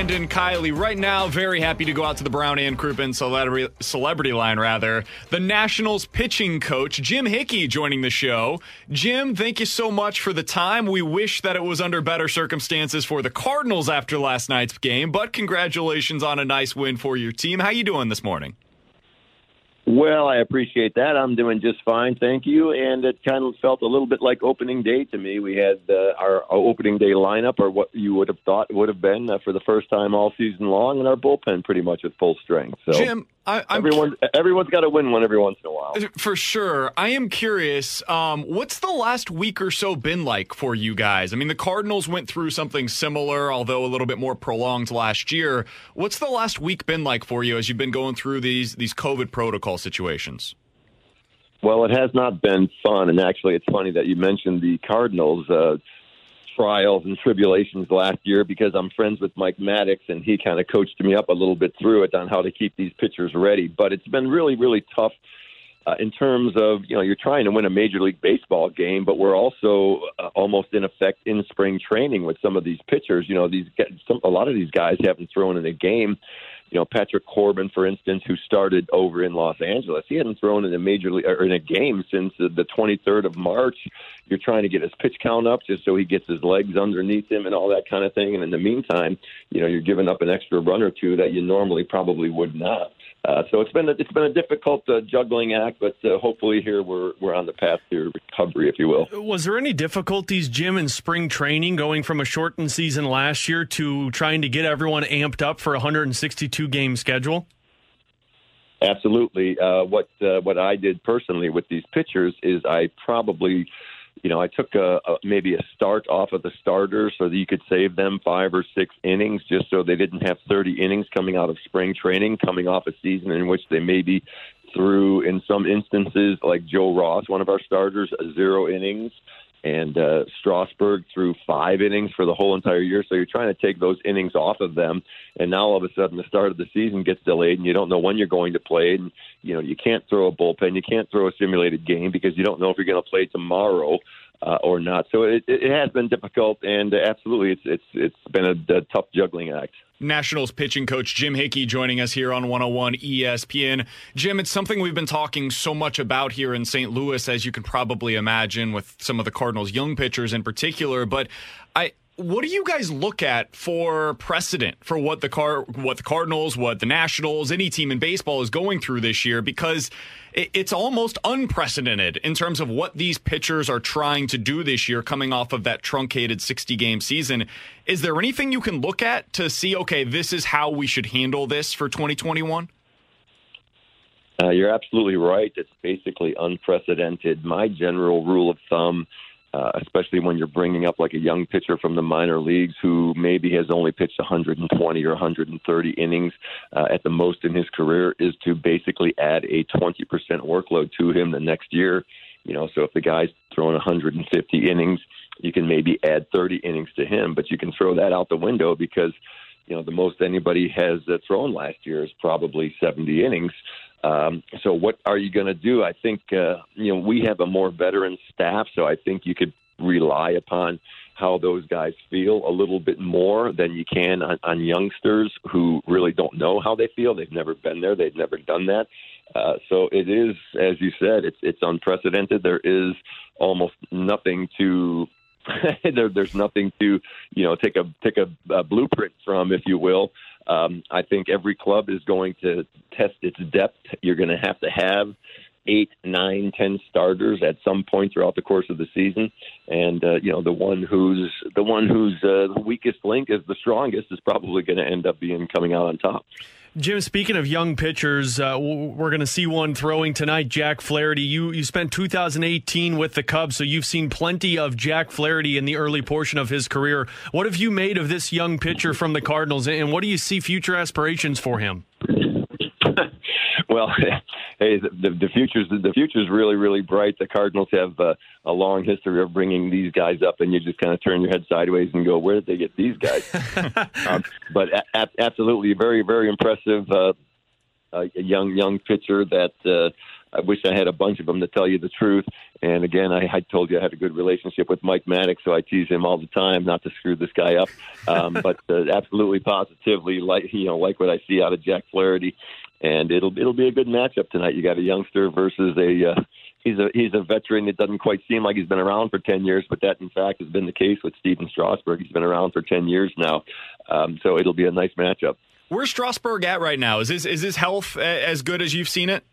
Brandon Kiley. Right now, very happy to go out to the Brown and Crouppen celebrity, celebrity line, rather. The Nationals pitching coach, Jim Hickey, joining the show. Jim, thank you so much for the time. We wish that it was under better circumstances for the Cardinals after last night's game, but congratulations on a nice win for your team. How you doing this morning? Well, I appreciate that. I'm doing just fine, thank you. And it kind of felt a little bit like opening day to me. We had uh, our, our opening day lineup, or what you would have thought would have been uh, for the first time all season long, and our bullpen pretty much at full strength. So Jim, I, I'm everyone, everyone's got to win one every once in a while. For sure. I am curious, um, what's the last week or so been like for you guys? I mean, the Cardinals went through something similar, although a little bit more prolonged last year. What's the last week been like for you as you've been going through these these COVID protocol situations? Well, it has not been fun, and actually, it's funny that you mentioned the Cardinals. Uh, trials and tribulations last year because I'm friends with Mike Maddux and he kind of coached me up a little bit through it on how to keep these pitchers ready. But it's been really, really tough uh, in terms of you know you're trying to win a major league baseball game, but we're also uh, almost in effect in spring training with some of these pitchers. You know these some, a lot of these guys haven't thrown in a game. You know Patrick Corbin, for instance, who started over in Los Angeles, he hadn't thrown in a major league or in a game since the, the 23rd of March. You're trying to get his pitch count up just so he gets his legs underneath him and all that kind of thing. And in the meantime, you know you're giving up an extra run or two that you normally probably would not. Uh, so it's been a, it's been a difficult uh, juggling act, but uh, hopefully here we're we're on the path to recovery, if you will. Was there any difficulties, Jim, in spring training, going from a shortened season last year to trying to get everyone amped up for a 162 game schedule? Absolutely. Uh, what uh, what I did personally with these pitchers is I probably, you know, I took a, a, maybe a start off of the starters so that you could save them five or six innings, just so they didn't have 30 innings coming out of spring training, coming off a season in which they maybe threw, in some instances, like Joe Ross, one of our starters, zero innings and uh, Strasburg threw five innings for the whole entire year. So you're trying to take those innings off of them, and now all of a sudden the start of the season gets delayed, and you don't know when you're going to play. And you know you can't throw a bullpen, you can't throw a simulated game because you don't know if you're going to play tomorrow. Uh, or not, so it, it has been difficult, and absolutely, it's it's it's been a, a tough juggling act. Nationals pitching coach Jim Hickey joining us here on 101 ESPN. Jim, it's something we've been talking so much about here in St. Louis, as you can probably imagine, with some of the Cardinals' young pitchers in particular. But I, what do you guys look at for precedent for what the car, what the Cardinals, what the Nationals, any team in baseball is going through this year? Because it's almost unprecedented in terms of what these pitchers are trying to do this year, coming off of that truncated 60 game season. Is there anything you can look at to see, okay, this is how we should handle this for 2021? Uh, you're absolutely right. It's basically unprecedented. My general rule of thumb, uh, especially when you're bringing up like a young pitcher from the minor leagues who maybe has only pitched 120 or 130 innings uh, at the most in his career, is to basically add a 20% workload to him the next year. You know, so if the guy's throwing 150 innings, you can maybe add 30 innings to him, but you can throw that out the window because you know the most anybody has uh, thrown last year is probably 70 innings. Um, so what are you going to do? I think uh, you know we have a more veteran staff, so I think you could rely upon how those guys feel a little bit more than you can on, on youngsters who really don't know how they feel. They've never been there. They've never done that. Uh, so it is, as you said, it's it's unprecedented. There is almost nothing to there, there's nothing to you know take a take a, a blueprint from, if you will. Um, I think every club is going to test its depth. You're going to have to have eight, nine, ten starters at some point throughout the course of the season, and uh, you know the one who's the one who's uh, the weakest link is the strongest is probably going to end up being coming out on top. Jim, speaking of young pitchers, uh, we're going to see one throwing tonight. Jack Flaherty. You you spent 2018 with the Cubs, so you've seen plenty of Jack Flaherty in the early portion of his career. What have you made of this young pitcher from the Cardinals, and what do you see future aspirations for him? well, hey, the, the future's the future's really really bright. The Cardinals have uh, a long history of bringing these guys up, and you just kind of turn your head sideways and go, "Where did they get these guys?" um, but a- absolutely, very very impressive. Uh, a young young pitcher that uh, I wish I had a bunch of them to tell you the truth. And again, I, I told you I had a good relationship with Mike Maddux, so I tease him all the time not to screw this guy up. Um, but uh, absolutely, positively, like you know, like what I see out of Jack Flaherty and it'll it'll be a good matchup tonight. You got a youngster versus a uh, he's a he's a veteran. It doesn't quite seem like he's been around for ten years, but that in fact has been the case with Stephen Strasburg. He's been around for ten years now, um, so it'll be a nice matchup. Where's Strasburg at right now? Is his is his health as good as you've seen it?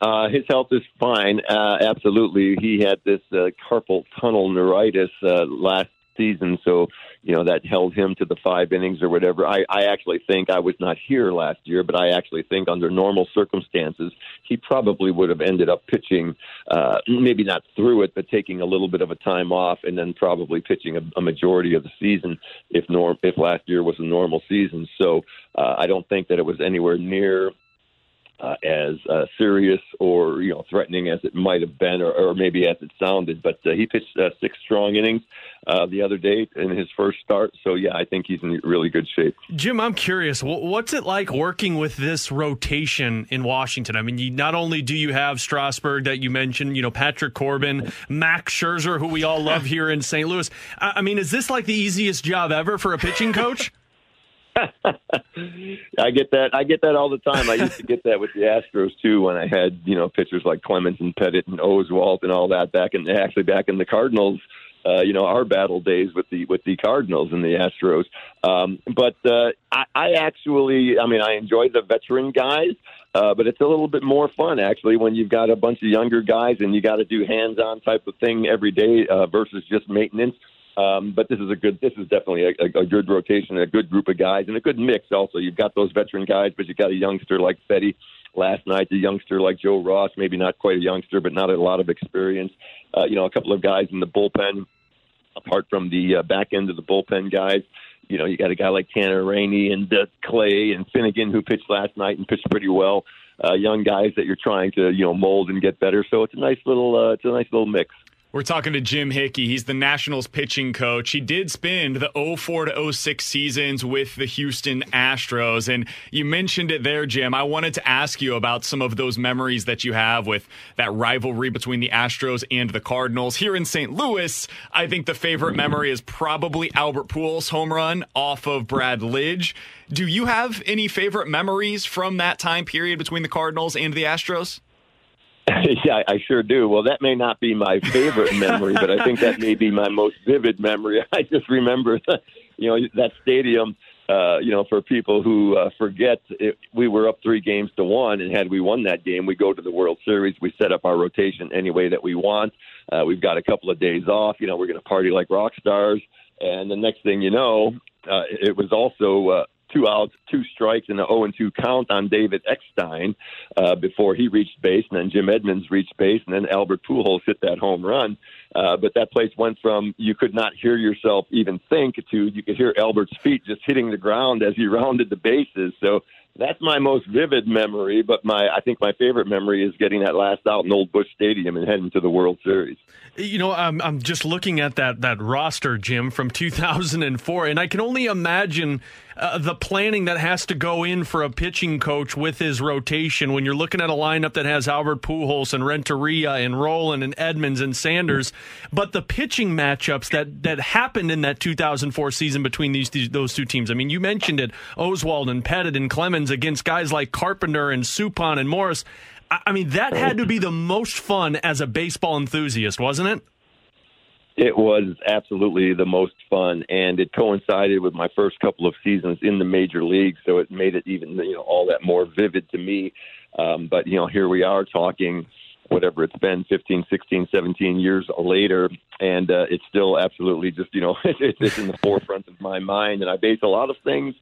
Uh, his health is fine. Uh, absolutely, he had this uh, carpal tunnel neuritis uh, last season, so you know that held him to the five innings or whatever. I, I actually think I was not here last year, but I actually think under normal circumstances he probably would have ended up pitching, uh, maybe not through it, but taking a little bit of a time off and then probably pitching a, a majority of the season if norm if last year was a normal season. So uh, I don't think that it was anywhere near uh, as uh, serious or you know threatening as it might have been, or, or maybe as it sounded. But uh, he pitched uh, six strong innings uh, the other day in his first start. So yeah, I think he's in really good shape. Jim, I'm curious, what's it like working with this rotation in Washington? I mean, you, not only do you have Strasburg that you mentioned, you know Patrick Corbin, Max Scherzer, who we all love here in St. Louis. I mean, is this like the easiest job ever for a pitching coach? I get that. I get that all the time. I used to get that with the Astros too when I had you know pitchers like Clemens and Pettitte and Oswalt and all that back in actually back in the Cardinals. Uh, you know our battle days with the with the Cardinals and the Astros. Um, but uh, I, I actually, I mean, I enjoy the veteran guys, uh, but it's a little bit more fun actually when you've got a bunch of younger guys and you got to do hands-on type of thing every day uh, versus just maintenance. Um, but this is a good. This is definitely a, a, a good rotation, a good group of guys, and a good mix. Also, you've got those veteran guys, but you've got a youngster like Fedde last night, a youngster like Joe Ross, maybe not quite a youngster, but not a lot of experience. Uh, you know, a couple of guys in the bullpen, apart from the uh, back end of the bullpen guys. You know, you got a guy like Tanner Rainey and uh, Clay and Finnegan who pitched last night and pitched pretty well. Uh, young guys that you're trying to you know mold and get better. So it's a nice little uh, it's a nice little mix. We're talking to Jim Hickey. He's the Nationals pitching coach. He did spend the 04 to 06 seasons with the Houston Astros. And you mentioned it there, Jim. I wanted to ask you about some of those memories that you have with that rivalry between the Astros and the Cardinals. Here in St. Louis, I think the favorite memory is probably Albert Pujols' home run off of Brad Lidge. Do you have any favorite memories from that time period between the Cardinals and the Astros? yeah, I sure do. Well, that may not be my favorite memory, but I think that may be my most vivid memory. I just remember, you know, that stadium. Uh, you know, for people who uh, forget, it, we were up three games to one, and had we won that game, we go to the World Series. We set up our rotation any way that we want. Uh, we've got a couple of days off. You know, we're going to party like rock stars. And the next thing you know, uh, it was also uh, two outs, two strikes, and an 0 and 2 count on David Eckstein uh, before he reached base, and then Jim Edmonds reached base, and then Albert Pujols hit that home run. Uh, but that place went from you could not hear yourself even think to you could hear Albert's feet just hitting the ground as he rounded the bases. So That's my most vivid memory, but my I think my favorite memory is getting that last out in Old Busch Stadium and heading to the World Series. You know, I'm I'm just looking at that that roster, Jim, from 2004, and I can only imagine uh, the planning that has to go in for a pitching coach with his rotation when you're looking at a lineup that has Albert Pujols and Renteria and Rolen and Edmonds and Sanders, but the pitching matchups that that happened in that 2004 season between these, these those two teams. I mean, you mentioned it, Oswalt and Pettitte and Clemens against guys like Carpenter and Suppan and Morris. I mean, that had to be the most fun as a baseball enthusiast, wasn't it? It was absolutely the most fun, and it coincided with my first couple of seasons in the major league, so it made it even you know all that more vivid to me. Um, but you know, here we are talking whatever it's been 15 16 17 years later and uh, it's still absolutely just you know it's in the forefront of my mind and i base a lot of things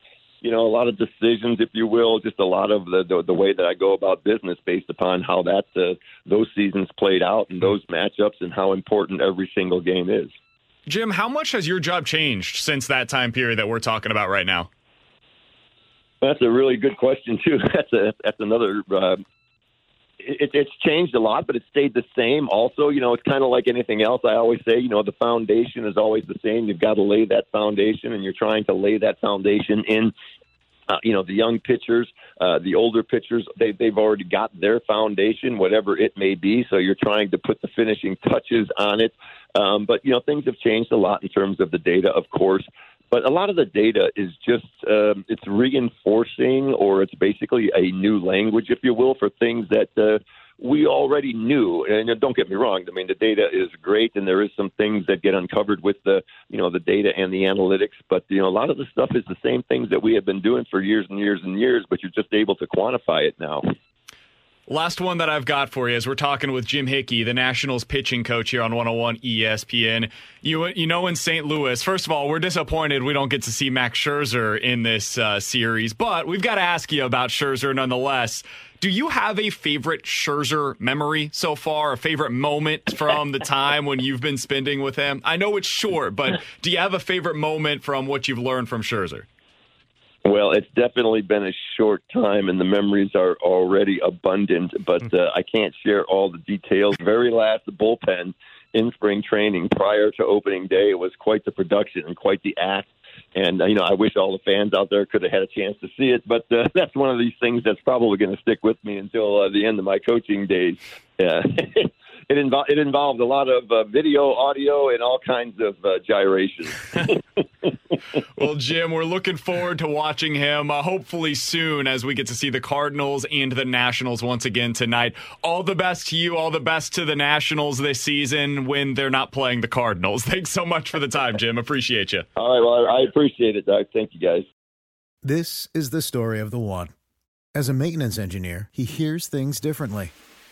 you know, a lot of decisions, if you will, just a lot of the the, the way that I go about business based upon how that uh, those seasons played out and those matchups and how important every single game is. Jim, how much has your job changed since that time period that we're talking about right now? That's a really good question too. That's a that's another uh, it, it's changed a lot, but it stayed the same. Also, you know, it's kind of like anything else. I always say, you know, the foundation is always the same. You've got to lay that foundation, and you're trying to lay that foundation in. Uh, you know, the young pitchers, uh, the older pitchers, they, they've already got their foundation, whatever it may be. So you're trying to put the finishing touches on it. Um, but, you know, things have changed a lot in terms of the data, of course. But a lot of the data is just um, it's reinforcing, or it's basically a new language, if you will, for things that uh, we already knew. And don't get me wrong; I mean the data is great, and there is some things that get uncovered with the you know the data and the analytics. But you know a lot of the stuff is the same things that we have been doing for years and years and years, but you're just able to quantify it now. Last one that I've got for you is we're talking with Jim Hickey, the Nationals pitching coach here on 101 ESPN. You you know in St. Louis, first of all, we're disappointed we don't get to see Max Scherzer in this uh, series, but we've got to ask you about Scherzer nonetheless. Do you have a favorite Scherzer memory so far? A favorite moment from the time when you've been spending with him? I know it's short, but do you have a favorite moment from what you've learned from Scherzer? Well, it's definitely been a short time, and the memories are already abundant, but hmm. uh, I can't share all the details. Very last bullpen in spring training prior to opening day it was quite the production and quite the act. And uh, you know, I wish all the fans out there could have had a chance to see it, but uh, that's one of these things that's probably going to stick with me until uh, the end of my coaching days. Uh, it, invo- it involved a lot of uh, video, audio, and all kinds of uh, gyrations. well, Jim, we're looking forward to watching him uh, hopefully soon as we get to see the Cardinals and the Nationals once again tonight. All the best to you, all the best to the Nationals this season when they're not playing the Cardinals. Thanks so much for the time, Jim. Appreciate you. All right, well, I appreciate it, Doug. Thank you, guys. This is the story of the one. As a maintenance engineer, he hears things differently.